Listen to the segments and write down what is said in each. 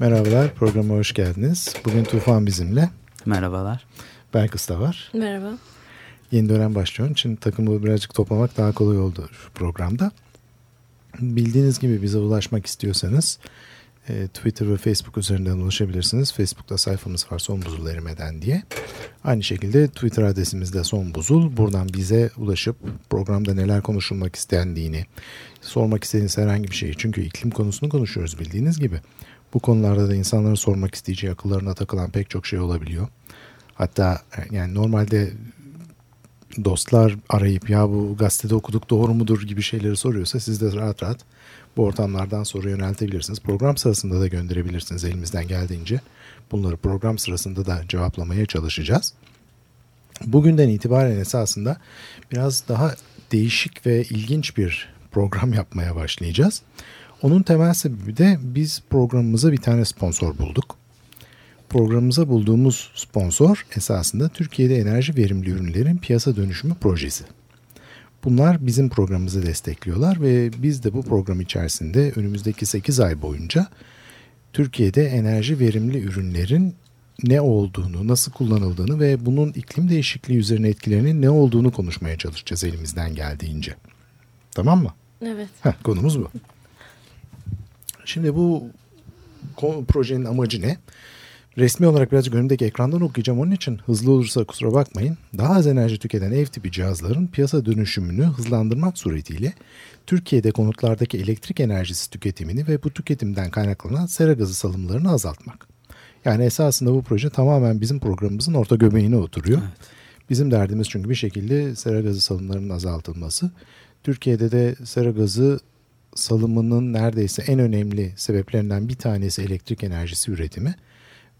Merhabalar, programa hoş geldiniz. Bugün Tufan bizimle. Merhabalar. Berkız da var. Merhaba. Yeni dönem başlıyor. için takımı birazcık toplamak daha kolay oldu şu programda. Bildiğiniz gibi bize ulaşmak istiyorsanız e, Twitter ve Facebook üzerinden ulaşabilirsiniz. Facebook'ta sayfamız var Son Buzul Erimeden diye. Aynı şekilde Twitter adresimiz de Son Buzul. Buradan bize ulaşıp programda neler konuşulmak istendiğini, sormak istediğiniz herhangi bir şeyi. Çünkü iklim konusunu konuşuyoruz bildiğiniz gibi. Bu konularda da insanların sormak isteyeceği, akıllarına takılan pek çok şey olabiliyor. Hatta yani normalde dostlar arayıp ya bu gazetede okuduk doğru mudur gibi şeyleri soruyorsa siz de rahat rahat bu ortamlardan soru yöneltebilirsiniz. Program sırasında da gönderebilirsiniz elimizden geldiğince. Bunları program sırasında da cevaplamaya çalışacağız. Bugünden itibaren esasında biraz daha değişik ve ilginç bir program yapmaya başlayacağız. Onun temel sebebi de biz programımıza bir tane sponsor bulduk. Programımıza bulduğumuz sponsor esasında Türkiye'de enerji verimli ürünlerin piyasa dönüşümü projesi. Bunlar bizim programımızı destekliyorlar ve biz de bu program içerisinde önümüzdeki 8 ay boyunca Türkiye'de enerji verimli ürünlerin ne olduğunu, nasıl kullanıldığını ve bunun iklim değişikliği üzerine etkilerinin ne olduğunu konuşmaya çalışacağız elimizden geldiğince. Tamam mı? Evet. Heh, konumuz bu. Şimdi bu projenin amacı ne? Resmi olarak birazcık önümdeki ekrandan okuyacağım onun için hızlı olursa kusura bakmayın. Daha az enerji tüketen ev tipi cihazların piyasa dönüşümünü hızlandırmak suretiyle Türkiye'de konutlardaki elektrik enerjisi tüketimini ve bu tüketimden kaynaklanan sera gazı salımlarını azaltmak. Yani esasında bu proje tamamen bizim programımızın orta göbeğine oturuyor. Evet. Bizim derdimiz çünkü bir şekilde sera gazı salımlarının azaltılması. Türkiye'de de sera gazı salımının neredeyse en önemli sebeplerinden bir tanesi elektrik enerjisi üretimi.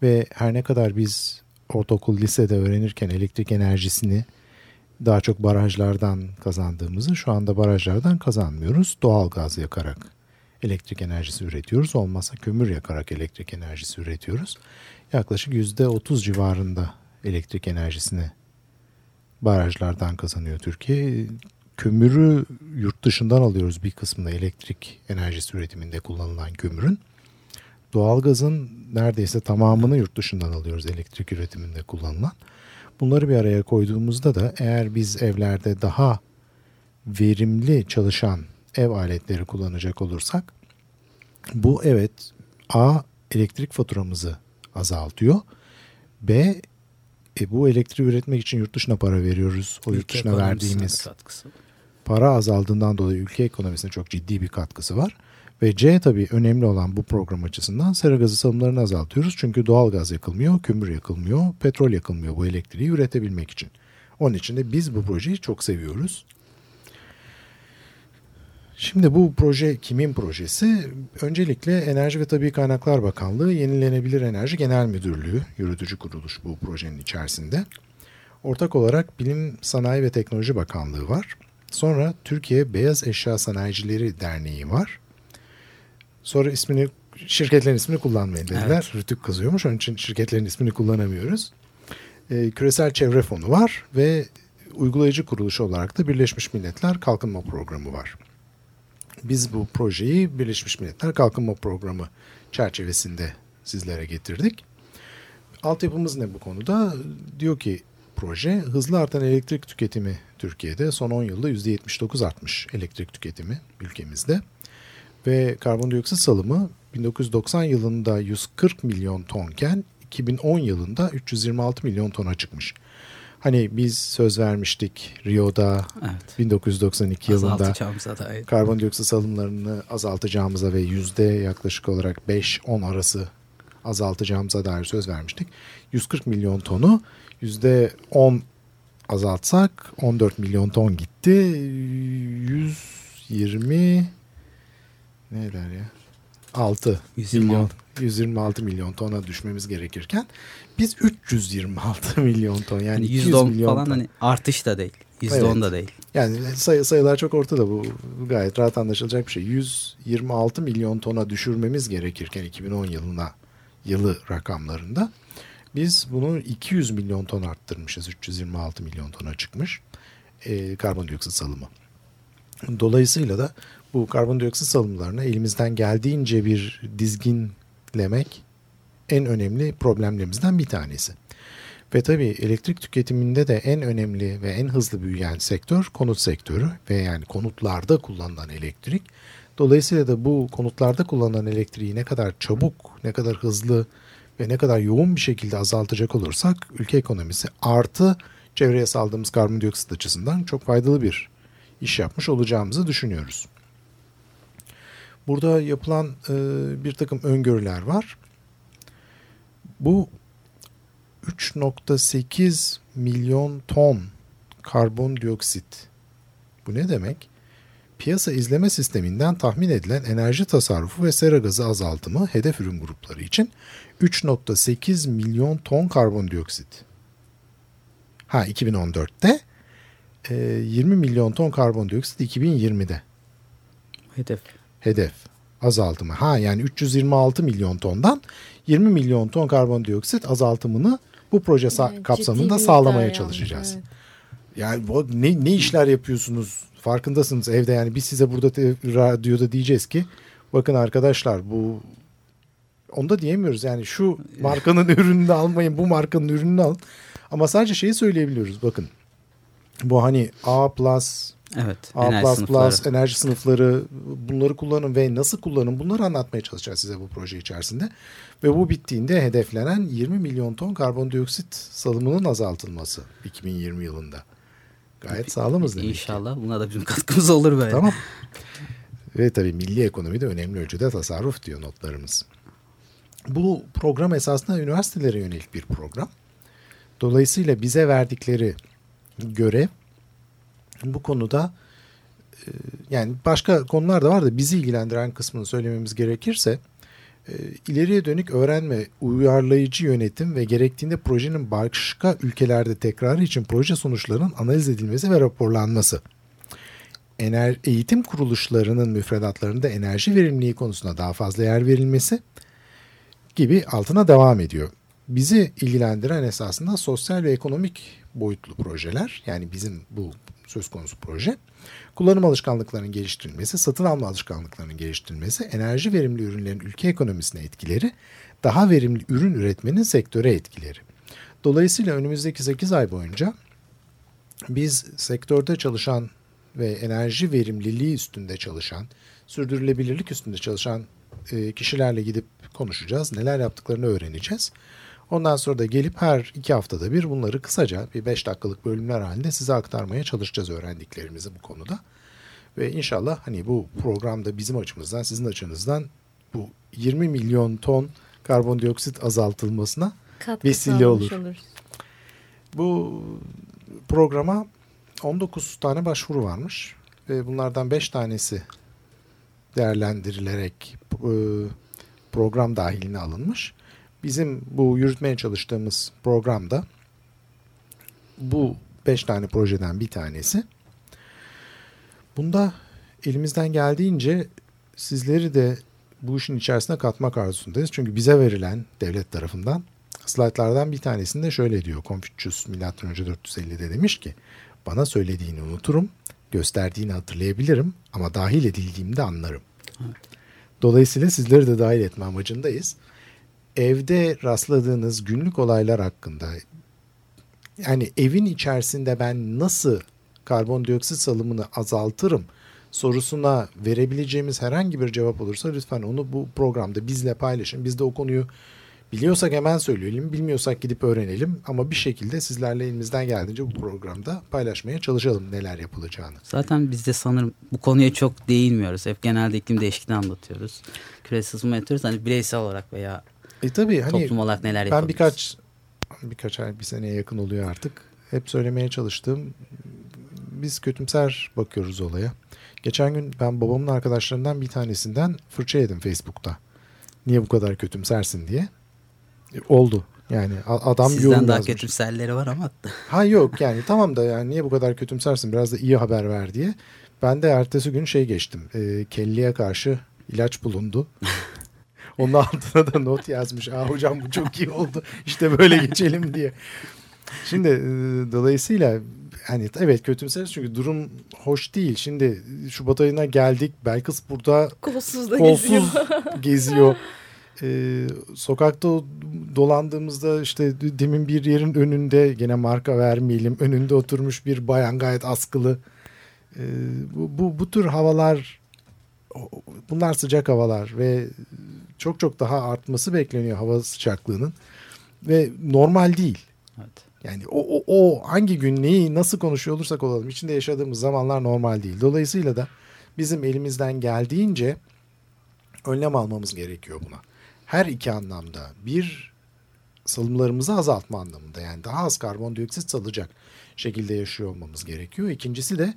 Ve her ne kadar biz ortaokul lisede öğrenirken elektrik enerjisini daha çok barajlardan kazandığımızı şu anda barajlardan kazanmıyoruz. Doğal gaz yakarak elektrik enerjisi üretiyoruz. Olmazsa kömür yakarak elektrik enerjisi üretiyoruz. Yaklaşık %30 civarında elektrik enerjisini barajlardan kazanıyor Türkiye. Kömürü yurt dışından alıyoruz bir kısmını elektrik enerjisi üretiminde kullanılan kömürün. Doğalgazın neredeyse tamamını yurt dışından alıyoruz elektrik üretiminde kullanılan. Bunları bir araya koyduğumuzda da eğer biz evlerde daha verimli çalışan ev aletleri kullanacak olursak bu evet A elektrik faturamızı azaltıyor. B e, bu elektriği üretmek için yurt dışına para veriyoruz. O yurt dışına verdiğimiz para azaldığından dolayı ülke ekonomisine çok ciddi bir katkısı var. Ve C tabii önemli olan bu program açısından sera gazı salımlarını azaltıyoruz. Çünkü doğal gaz yakılmıyor, kömür yakılmıyor, petrol yakılmıyor bu elektriği üretebilmek için. Onun için de biz bu projeyi çok seviyoruz. Şimdi bu proje kimin projesi? Öncelikle Enerji ve Tabi Kaynaklar Bakanlığı Yenilenebilir Enerji Genel Müdürlüğü yürütücü kuruluş bu projenin içerisinde. Ortak olarak Bilim, Sanayi ve Teknoloji Bakanlığı var. Sonra Türkiye Beyaz Eşya Sanayicileri Derneği var. Sonra ismini şirketlerin ismini kullanmayın dediler. Evet. Rütük kızıyormuş. Onun için şirketlerin ismini kullanamıyoruz. Ee, Küresel Çevre Fonu var ve uygulayıcı kuruluş olarak da Birleşmiş Milletler Kalkınma Programı var. Biz bu projeyi Birleşmiş Milletler Kalkınma Programı çerçevesinde sizlere getirdik. Altyapımız ne bu konuda? Diyor ki proje hızlı artan elektrik tüketimi Türkiye'de son 10 yılda %79 artmış elektrik tüketimi ülkemizde ve karbondioksit salımı 1990 yılında 140 milyon tonken 2010 yılında 326 milyon tona çıkmış. Hani biz söz vermiştik Rio'da evet. 1992 yılında karbondioksit salımlarını azaltacağımıza ve yüzde yaklaşık olarak 5-10 arası azaltacağımıza dair söz vermiştik. 140 milyon tonu 10 azaltsak 14 milyon ton gitti. 120 ne der ya? 6 milyon. 126 milyon tona düşmemiz gerekirken biz 326 milyon ton yani Yani 200 %10 milyon falan ton. hani artış da değil. %10 Evet. da değil. Yani sayı, sayılar çok ortada bu gayet rahat anlaşılacak bir şey. 126 milyon tona düşürmemiz gerekirken 2010 yılına yılı rakamlarında biz bunu 200 milyon ton arttırmışız. 326 milyon tona çıkmış e, karbondioksit salımı. Dolayısıyla da bu karbondioksit salımlarına elimizden geldiğince bir dizginlemek en önemli problemlerimizden bir tanesi. Ve tabii elektrik tüketiminde de en önemli ve en hızlı büyüyen sektör konut sektörü ve yani konutlarda kullanılan elektrik. Dolayısıyla da bu konutlarda kullanılan elektriği ne kadar çabuk, ne kadar hızlı ve ne kadar yoğun bir şekilde azaltacak olursak ülke ekonomisi artı çevreye saldığımız karbondioksit açısından çok faydalı bir iş yapmış olacağımızı düşünüyoruz. Burada yapılan e, bir takım öngörüler var. Bu 3.8 milyon ton karbondioksit. Bu ne demek? Piyasa izleme sisteminden tahmin edilen enerji tasarrufu ve sera gazı azaltımı hedef ürün grupları için 3.8 milyon ton karbondioksit. Ha 2014'te e, 20 milyon ton karbondioksit 2020'de Hedef. hedef azaltımı. Ha yani 326 milyon tondan 20 milyon ton karbondioksit azaltımını bu proje sa- Yani ciddi kapsamında sağlamaya miktar çalışacağız. yalnız, Yani bu ne, ne işler yapıyorsunuz? Farkındasınız evde yani biz size burada te- radyoda diyeceğiz ki bakın arkadaşlar bu onu da diyemiyoruz yani şu markanın ürününü almayın bu markanın ürününü alın. Ama sadece şeyi söyleyebiliyoruz bakın. Bu hani A plus Evet. A++ enerji sınıfları. enerji sınıfları bunları kullanın ve nasıl kullanın bunları anlatmaya çalışacağız size bu proje içerisinde. Ve bu bittiğinde hedeflenen 20 milyon ton karbondioksit salımının azaltılması 2020 yılında. Gayet sağlamız demek ki. İnşallah buna da bizim katkımız olur böyle. Tamam. Ve tabii milli ekonomide önemli ölçüde tasarruf diyor notlarımız. Bu program esasında üniversitelere yönelik bir program. Dolayısıyla bize verdikleri görev bu konuda e, yani başka konular da var da bizi ilgilendiren kısmını söylememiz gerekirse ileriye dönük öğrenme, uyarlayıcı yönetim ve gerektiğinde projenin başka ülkelerde tekrarı için proje sonuçlarının analiz edilmesi ve raporlanması ener eğitim kuruluşlarının müfredatlarında enerji verimliliği konusunda daha fazla yer verilmesi gibi altına devam ediyor. Bizi ilgilendiren esasında sosyal ve ekonomik boyutlu projeler yani bizim bu söz konusu proje kullanım alışkanlıklarının geliştirilmesi, satın alma alışkanlıklarının geliştirilmesi, enerji verimli ürünlerin ülke ekonomisine etkileri, daha verimli ürün üretmenin sektöre etkileri. Dolayısıyla önümüzdeki 8 ay boyunca biz sektörde çalışan ve enerji verimliliği üstünde çalışan, sürdürülebilirlik üstünde çalışan e, kişilerle gidip konuşacağız. Neler yaptıklarını öğreneceğiz. Ondan sonra da gelip her iki haftada bir bunları kısaca bir beş dakikalık bölümler halinde size aktarmaya çalışacağız öğrendiklerimizi bu konuda. Ve inşallah hani bu programda bizim açımızdan, sizin açınızdan bu 20 milyon ton karbondioksit azaltılmasına Katkı vesile olur. oluruz. Bu programa 19 tane başvuru varmış ve bunlardan 5 tanesi değerlendirilerek e, program dahiline alınmış. Bizim bu yürütmeye çalıştığımız programda bu 5 tane projeden bir tanesi. Bunda elimizden geldiğince sizleri de bu işin içerisine katmak arzusundayız. Çünkü bize verilen devlet tarafından slaytlardan bir tanesinde şöyle diyor. Confucius M.Ö. 450'de demiş ki bana söylediğini unuturum, gösterdiğini hatırlayabilirim ama dahil edildiğimde anlarım. Dolayısıyla sizleri de dahil etme amacındayız. Evde rastladığınız günlük olaylar hakkında yani evin içerisinde ben nasıl karbondioksit salımını azaltırım sorusuna verebileceğimiz herhangi bir cevap olursa lütfen onu bu programda bizle paylaşın. Biz de o konuyu biliyorsak hemen söyleyelim, bilmiyorsak gidip öğrenelim ama bir şekilde sizlerle elimizden geldiğince bu programda paylaşmaya çalışalım neler yapılacağını. Zaten biz de sanırım bu konuya çok değinmiyoruz. Hep genelde iklim değişikliğini anlatıyoruz. Küresel ısınma yapıyoruz. Hani bireysel olarak veya E tabii hani toplum olarak neler ben birkaç birkaç ay bir seneye yakın oluyor artık. Hep söylemeye çalıştığım biz kötümser bakıyoruz olaya. Geçen gün ben babamın arkadaşlarından bir tanesinden fırça yedim Facebook'ta. Niye bu kadar kötümsersin diye. E, oldu. Yani adam Sizden yorum daha yazmış. kötümserleri var ama. Ha yok yani tamam da yani niye bu kadar kötümsersin biraz da iyi haber ver diye. Ben de ertesi gün şey geçtim. E, kelliye karşı ilaç bulundu. Onun altına da not yazmış. Aa hocam bu çok iyi oldu. İşte böyle geçelim diye. Şimdi e, dolayısıyla hani evet kötümseriz çünkü durum hoş değil. Şimdi Şubat ayına geldik. Belkıs burada Kolsuz da geziyor. geziyor. Ee, sokakta dolandığımızda işte demin bir yerin önünde gene marka vermeyelim önünde oturmuş bir bayan gayet askılı. Ee, bu, bu, bu tür havalar bunlar sıcak havalar ve çok çok daha artması bekleniyor hava sıcaklığının ve normal değil. Evet. Yani o, o, o hangi gün neyi nasıl konuşuyor olursak olalım içinde yaşadığımız zamanlar normal değil. Dolayısıyla da bizim elimizden geldiğince önlem almamız gerekiyor buna. Her iki anlamda bir salımlarımızı azaltma anlamında yani daha az karbondioksit salacak şekilde yaşıyor olmamız gerekiyor. İkincisi de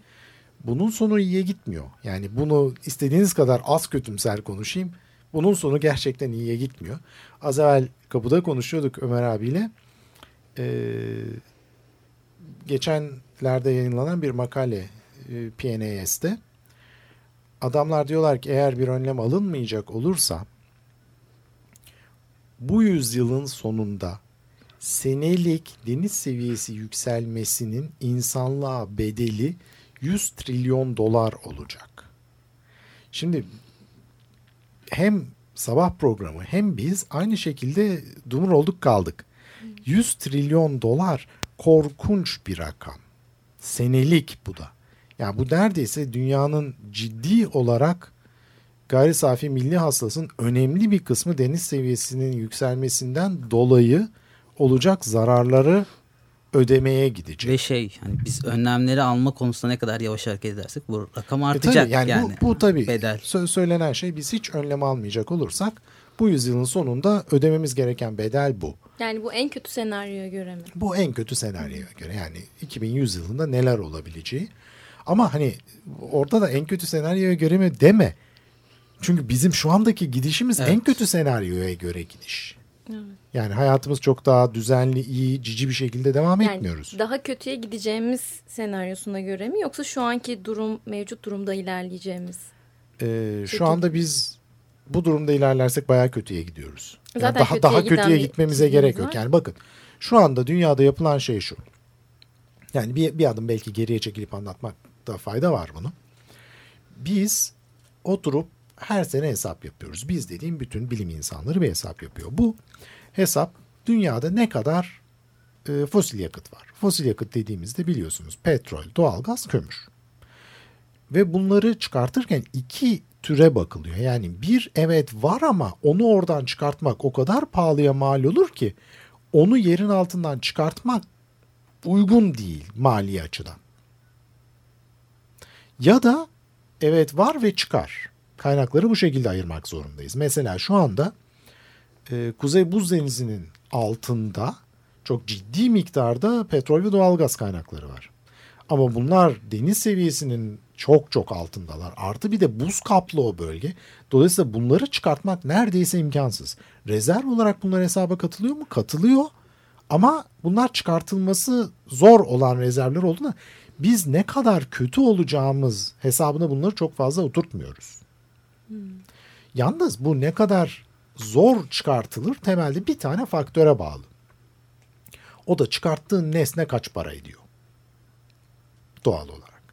bunun sonu iyiye gitmiyor. Yani bunu istediğiniz kadar az kötümser konuşayım. Bunun sonu gerçekten iyiye gitmiyor. Az evvel kapıda konuşuyorduk Ömer abiyle. Ee, geçenlerde yayınlanan bir makale e, PNAS'te. Adamlar diyorlar ki eğer bir önlem alınmayacak olursa bu yüzyılın sonunda senelik deniz seviyesi yükselmesinin insanlığa bedeli 100 trilyon dolar olacak. Şimdi hem sabah programı hem biz aynı şekilde dumur olduk kaldık. 100 trilyon dolar korkunç bir rakam. Senelik bu da. Yani bu neredeyse dünyanın ciddi olarak gayri safi milli hasılasının önemli bir kısmı deniz seviyesinin yükselmesinden dolayı olacak zararları ödemeye gidecek. Ve şey hani biz önlemleri alma konusunda ne kadar yavaş hareket edersek bu rakam E artacak. tabii yani, yani, bu, bu tabii bedel. sö- söylenen şey biz hiç önlem almayacak olursak bu yüzyılın sonunda ödememiz gereken bedel bu. Yani bu en kötü senaryoya göre mi? Bu en kötü senaryoya göre yani 2100 yılında neler olabileceği. Ama hani orada da en kötü senaryoya göre mi deme. Çünkü bizim şu andaki gidişimiz en Evet. kötü senaryoya göre gidiş. Evet. Yani hayatımız çok daha düzenli, iyi, cici bir şekilde devam Yani etmiyoruz. daha kötüye gideceğimiz senaryosuna göre mi yoksa şu anki durum mevcut durumda ilerleyeceğimiz? Ee, Peki. şu anda biz bu durumda ilerlersek bayağı kötüye gidiyoruz. Yani Zaten daha kötüye daha kötüye gitmemize gerek yok. Yani bakın şu anda dünyada yapılan şey şu. Yani bir, bir adım belki geriye çekilip anlatmakta fayda var bunu. Biz oturup her sene hesap yapıyoruz. Biz dediğim bütün bilim insanları bir hesap yapıyor. Bu hesap dünyada ne kadar e, fosil yakıt var. Fosil yakıt dediğimizde biliyorsunuz petrol, doğalgaz, kömür. Ve bunları çıkartırken iki türe bakılıyor. Yani bir evet var ama onu oradan çıkartmak o kadar pahalıya mal olur ki onu yerin altından çıkartmak uygun değil mali açıdan. Ya da evet var ve çıkar. Kaynakları bu şekilde ayırmak zorundayız. Mesela şu anda e, Kuzey Buz Denizi'nin altında çok ciddi miktarda petrol ve doğalgaz kaynakları var. Ama bunlar deniz seviyesinin çok çok altındalar. Artı bir de buz kaplı o bölge. Dolayısıyla bunları çıkartmak neredeyse imkansız. Rezerv olarak bunlar hesaba katılıyor mu? Katılıyor. Ama bunlar çıkartılması zor olan rezervler olduğunda biz ne kadar kötü olacağımız hesabına bunları çok fazla oturtmuyoruz. Yalnız bu ne kadar zor çıkartılır temelde bir tane faktöre bağlı. O da çıkarttığın nesne kaç para ediyor? Doğal olarak.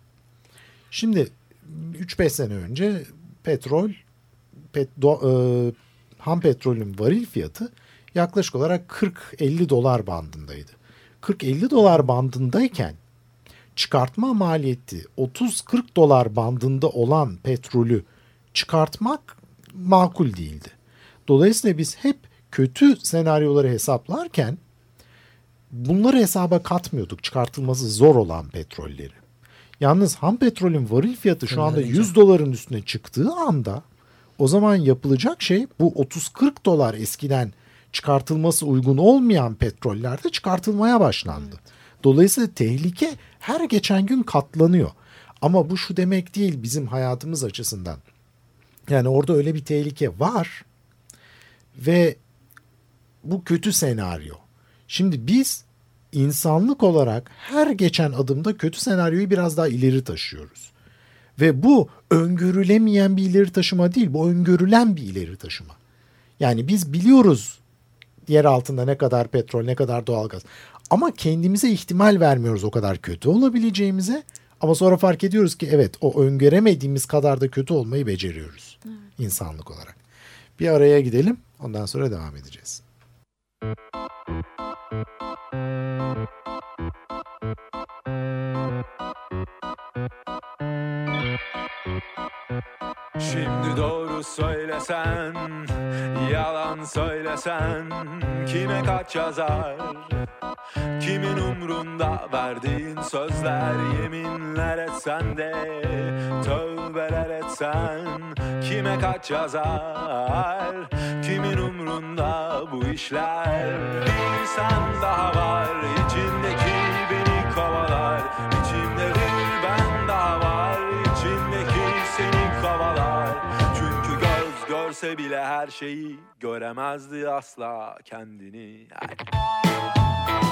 Şimdi 3-5 sene önce petrol pet, do, e, ham petrolün varil fiyatı yaklaşık olarak 40-50 dolar bandındaydı. 40-50 dolar bandındayken çıkartma maliyeti 30-40 dolar bandında olan petrolü çıkartmak makul değildi. Dolayısıyla biz hep kötü senaryoları hesaplarken bunları hesaba katmıyorduk çıkartılması zor olan petrolleri. Yalnız ham petrolün varil fiyatı şu anda Gönderince. 100 doların üstüne çıktığı anda o zaman yapılacak şey bu 30-40 dolar eskiden çıkartılması uygun olmayan petrollerde çıkartılmaya başlandı. Dolayısıyla tehlike her geçen gün katlanıyor. Ama bu şu demek değil bizim hayatımız açısından. Yani orada öyle bir tehlike var. Ve bu kötü senaryo. Şimdi biz insanlık olarak her geçen adımda kötü senaryoyu biraz daha ileri taşıyoruz. Ve bu öngörülemeyen bir ileri taşıma değil, bu öngörülen bir ileri taşıma. Yani biz biliyoruz yer altında ne kadar petrol, ne kadar doğalgaz. Ama kendimize ihtimal vermiyoruz o kadar kötü olabileceğimize. Ama sonra fark ediyoruz ki evet o öngöremediğimiz kadar da kötü olmayı beceriyoruz evet. insanlık olarak. Bir araya gidelim ondan sonra devam edeceğiz. Şimdi doğru söylesen, yalan söylesen kime kaç yazar? Kimin umrunda verdiğin sözler, yeminler etsen de tövbeler etsen kime kaç yazar? Kimin umrunda bu işler? Bir sen daha var içindeki beni kovalar, görse bile her şeyi göremezdi asla kendini. Ay.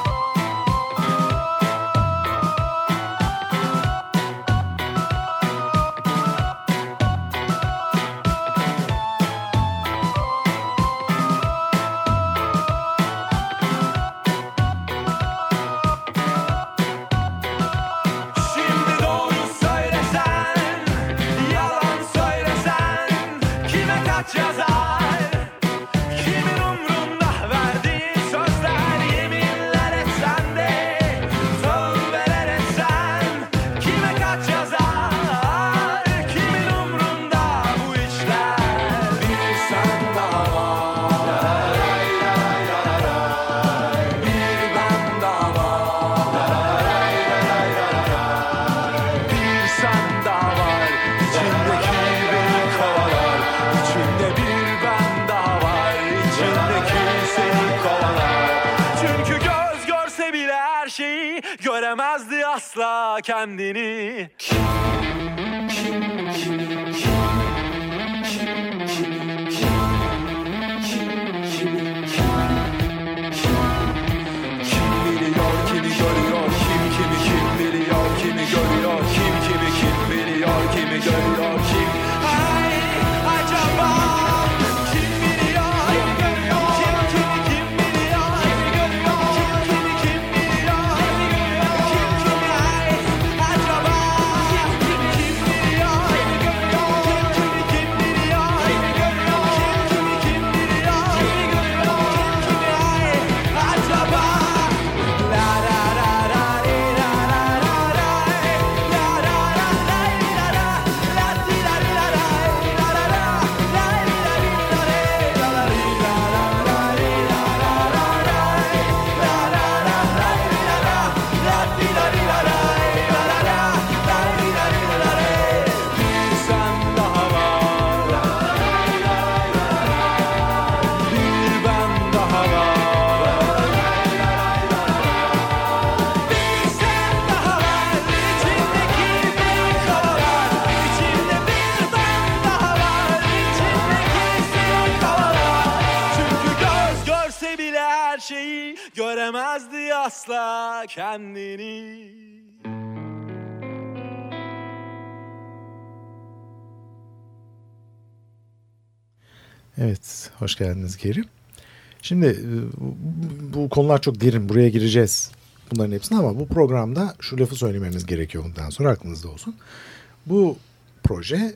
such as kendini. Kendini. Evet, hoş geldiniz geri. Şimdi e, bu, konular çok derin, buraya gireceğiz bunların hepsine ama bu programda şu lafı söylememiz gerekiyor bundan sonra aklınızda olsun. Bu proje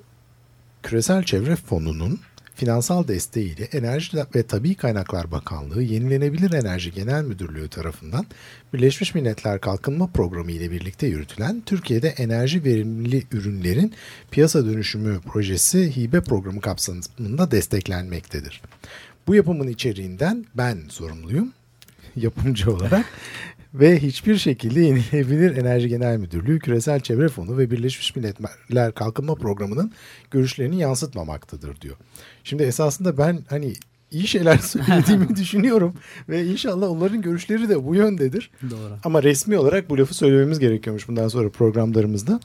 Küresel Çevre Fonu'nun finansal desteğiyle Enerji ve Tabi Kaynaklar Bakanlığı Yenilenebilir Enerji Genel Müdürlüğü tarafından Birleşmiş Milletler Kalkınma Programı ile birlikte yürütülen Türkiye'de enerji verimli ürünlerin piyasa dönüşümü projesi hibe programı kapsamında desteklenmektedir. Bu yapımın içeriğinden ben sorumluyum yapımcı olarak ve hiçbir şekilde Yenilenebilir Enerji Genel Müdürlüğü, Küresel Çevre Fonu ve Birleşmiş Milletler Kalkınma Programı'nın görüşlerini yansıtmamaktadır diyor. Şimdi esasında ben hani iyi şeyler söylediğimi düşünüyorum ve inşallah onların görüşleri de bu yöndedir. Doğru. Ama resmi olarak bu lafı söylememiz gerekiyormuş bundan sonra programlarımızda.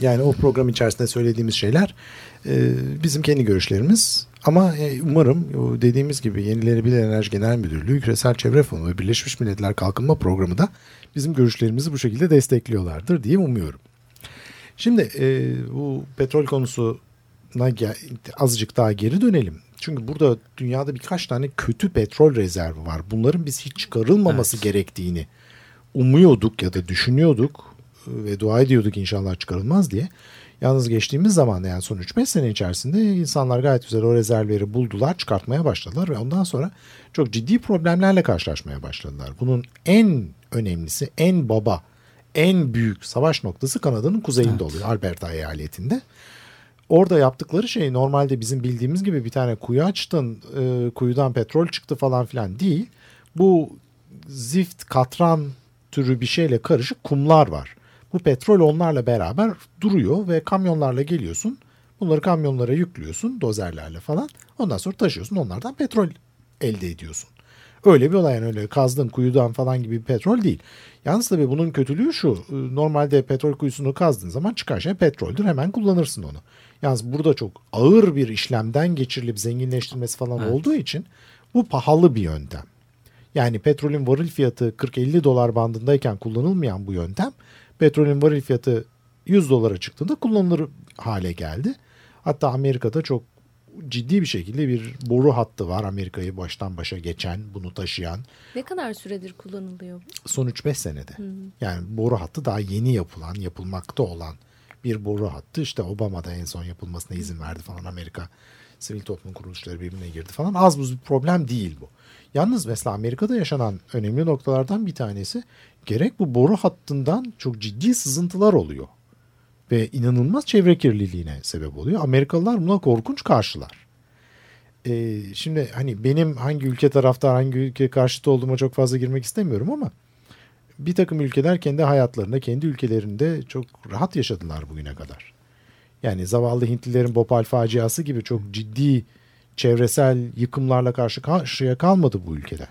Yani o program içerisinde söylediğimiz şeyler e, bizim kendi görüşlerimiz. Ama e, umarım dediğimiz gibi Yenilenebilir Enerji Genel Müdürlüğü, Küresel Çevre Fonu ve Birleşmiş Milletler Kalkınma Programı da bizim görüşlerimizi bu şekilde destekliyorlardır diye umuyorum. Şimdi e, bu petrol konusuna azıcık daha geri dönelim. Çünkü burada dünyada birkaç tane kötü petrol rezervi var. Bunların biz hiç çıkarılmaması gerektiğini umuyorduk ya da düşünüyorduk e, ve dua ediyorduk inşallah çıkarılmaz diye. Yalnız geçtiğimiz zaman yani son 3-5 sene içerisinde insanlar gayet güzel o rezervleri buldular, çıkartmaya başladılar ve ondan sonra çok ciddi problemlerle karşılaşmaya başladılar. Bunun en önemlisi, en baba, en büyük savaş noktası Kanada'nın kuzeyinde oluyor, Alberta eyaletinde. Orada yaptıkları şey normalde bizim bildiğimiz gibi bir tane kuyu açtın, e, kuyudan petrol çıktı falan filan değil. Bu zift, katran türü bir şeyle karışık kumlar var. Bu petrol onlarla beraber duruyor ve kamyonlarla geliyorsun. Bunları kamyonlara yüklüyorsun dozerlerle falan. Ondan sonra taşıyorsun onlardan petrol elde ediyorsun. Öyle bir olay yani öyle kazdığın kuyudan falan gibi bir petrol değil. Yalnız tabii bunun kötülüğü şu. e, Normalde petrol kuyusunu kazdığın zaman çıkan şey petroldür hemen kullanırsın onu. Yalnız burada çok ağır bir işlemden geçirilip zenginleştirilmesi falan Evet. olduğu için bu pahalı bir yöntem. Yani petrolün varil fiyatı 40-50 dolar bandındayken kullanılmayan bu yöntem petrolün varil fiyatı 100 dolara çıktığında kullanılır hale geldi. Hatta Amerika'da çok ciddi bir şekilde bir boru hattı var Amerika'yı baştan başa geçen, bunu taşıyan Ne kadar süredir kullanılıyor son 3-5 senede. Yani boru hattı daha yeni yapılan, yapılmakta olan bir boru hattı. İşte Obama da en son yapılmasına izin verdi falan. Amerika sivil toplum kuruluşları birbirine girdi falan. Az buz bir problem değil bu. Yalnız mesela Amerika'da yaşanan önemli noktalardan bir tanesi gerek bu boru hattından çok ciddi sızıntılar oluyor. Ve inanılmaz çevre kirliliğine sebep oluyor. Amerikalılar buna korkunç karşılar. Ee, şimdi hani benim hangi ülke taraftar hangi ülke karşıtı olduğuma çok fazla girmek istemiyorum ama bir takım ülkeler kendi hayatlarında kendi ülkelerinde çok rahat yaşadılar bugüne kadar. Yani zavallı Hintlilerin Bhopal faciası gibi çok ciddi çevresel yıkımlarla karşı karşıya kalmadı bu ülkeler.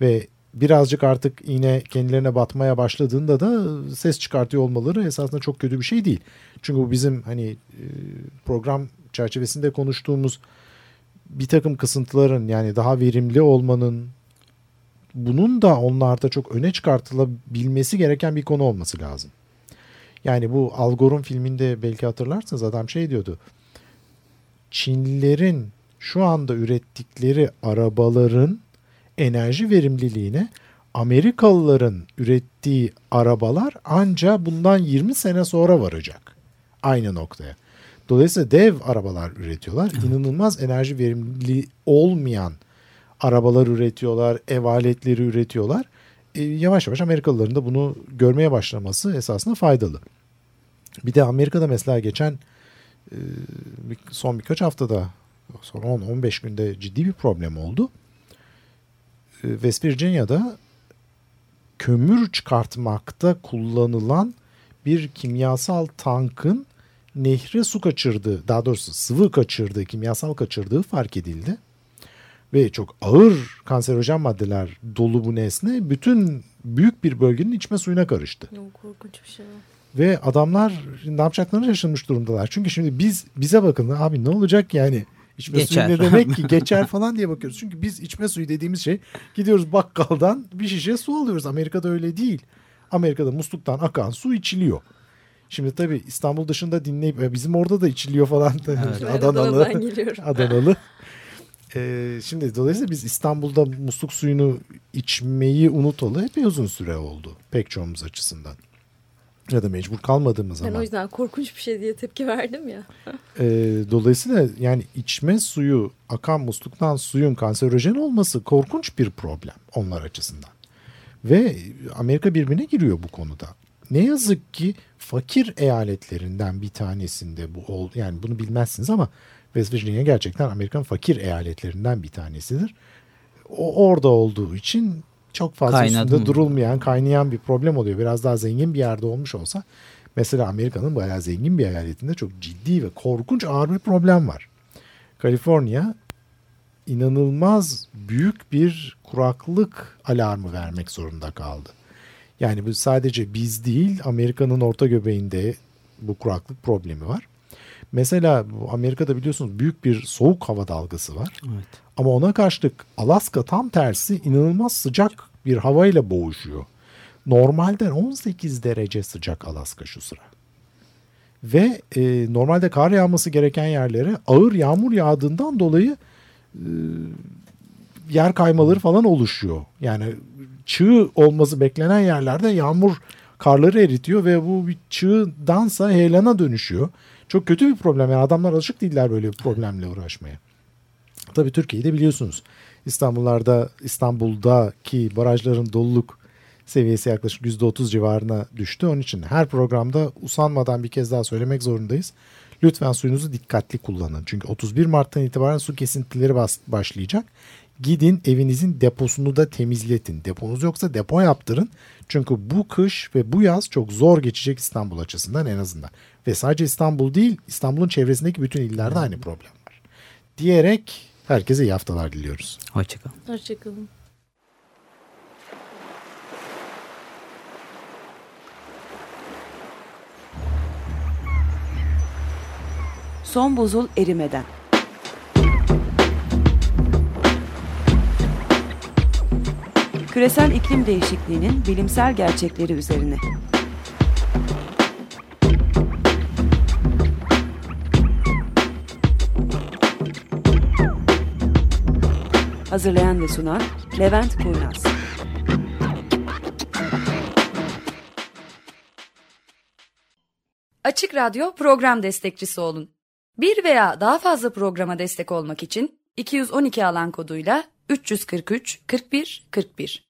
Ve birazcık artık yine kendilerine batmaya başladığında da ses çıkartıyor olmaları esasında çok kötü bir şey değil. Çünkü bu bizim hani e, program çerçevesinde konuştuğumuz bir takım kısıntıların yani daha verimli olmanın bunun da onlarda çok öne çıkartılabilmesi gereken bir konu olması lazım. Yani bu Al Gore'un filminde belki hatırlarsınız adam şey diyordu. Çinlilerin şu anda ürettikleri arabaların enerji verimliliğine Amerikalıların ürettiği arabalar anca bundan 20 sene sonra varacak. Aynı noktaya. Dolayısıyla dev arabalar üretiyorlar. İnanılmaz enerji verimli olmayan arabalar üretiyorlar, ev aletleri üretiyorlar. E, yavaş yavaş Amerikalıların da bunu görmeye başlaması esasında faydalı. Bir de Amerika'da mesela geçen e, son birkaç haftada son 10-15 günde ciddi bir problem oldu. West Virginia'da kömür çıkartmakta kullanılan bir kimyasal tankın nehre su kaçırdığı, daha doğrusu sıvı kaçırdığı, kimyasal kaçırdığı fark edildi. Ve çok ağır kanserojen maddeler dolu bu nesne bütün büyük bir bölgenin içme suyuna karıştı. Korkunç bir şey. Ve adamlar ne yapacaklarını şaşırmış durumdalar. Çünkü şimdi biz bize bakın abi ne olacak yani içme Geçer. suyu ne demek ki geçer falan diye bakıyoruz. Çünkü biz içme suyu dediğimiz şey gidiyoruz bakkaldan bir şişe su alıyoruz. Amerika'da öyle değil. Amerika'da musluktan akan su içiliyor. Şimdi tabii İstanbul dışında dinleyip "E, bizim orada da içiliyor falan. Evet. Adanalı. Adanalı. Ee, şimdi dolayısıyla biz İstanbul'da musluk suyunu içmeyi unutalı epey uzun süre oldu pek çoğumuz açısından. Ya da mecbur kalmadığımız Ben zaman. o yüzden korkunç bir şey diye tepki verdim ya. Ee, dolayısıyla yani içme suyu akan musluktan suyun kanserojen olması korkunç bir problem onlar açısından. Ve Amerika birbirine giriyor bu konuda. Ne yazık ki fakir eyaletlerinden bir tanesinde bu ol yani bunu bilmezsiniz ama West Virginia gerçekten Amerikan fakir eyaletlerinden bir tanesidir. O orada olduğu için çok fazla Kaynadı üstünde mı? durulmayan, kaynayan bir problem oluyor. Biraz daha zengin bir yerde olmuş olsa mesela Amerika'nın bayağı zengin bir eyaletinde çok ciddi ve korkunç ağır bir problem var. Kaliforniya inanılmaz büyük bir kuraklık alarmı vermek zorunda kaldı. Yani bu sadece biz değil Amerika'nın orta göbeğinde bu kuraklık problemi var. Mesela bu Amerika'da biliyorsunuz büyük bir soğuk hava dalgası var. Evet. Ama ona karşılık Alaska tam tersi inanılmaz sıcak bir havayla boğuşuyor. Normalden 18 derece sıcak Alaska şu sıra. Ve e, normalde kar yağması gereken yerlere ağır yağmur yağdığından dolayı e, yer kaymaları falan oluşuyor. Yani çığ olması beklenen yerlerde yağmur karları eritiyor ve bu bir çığdansa heyelana dönüşüyor. Çok kötü bir problem. Yani adamlar alışık değiller böyle bir problemle uğraşmaya. Tabii Türkiye'yi de biliyorsunuz. İstanbullarda İstanbul'daki barajların doluluk seviyesi yaklaşık %30 civarına düştü. Onun için her programda usanmadan bir kez daha söylemek zorundayız. Lütfen suyunuzu dikkatli kullanın. Çünkü 31 Mart'tan itibaren su kesintileri başlayacak. Gidin evinizin deposunu da temizletin. Deponuz yoksa depo yaptırın. Çünkü bu kış ve bu yaz çok zor geçecek İstanbul açısından en azından. Ve sadece İstanbul değil İstanbul'un çevresindeki bütün illerde aynı problem var. Diyerek herkese iyi haftalar diliyoruz. Hoşçakalın. Hoşçakalın. Son buzul erimeden. Küresel iklim değişikliğinin bilimsel gerçekleri üzerine. Hazırlayan ve sunan Levent Kurnaz. Açık Radyo program destekçisi olun. Bir veya daha fazla programa destek olmak için 212 alan koduyla 343 41 41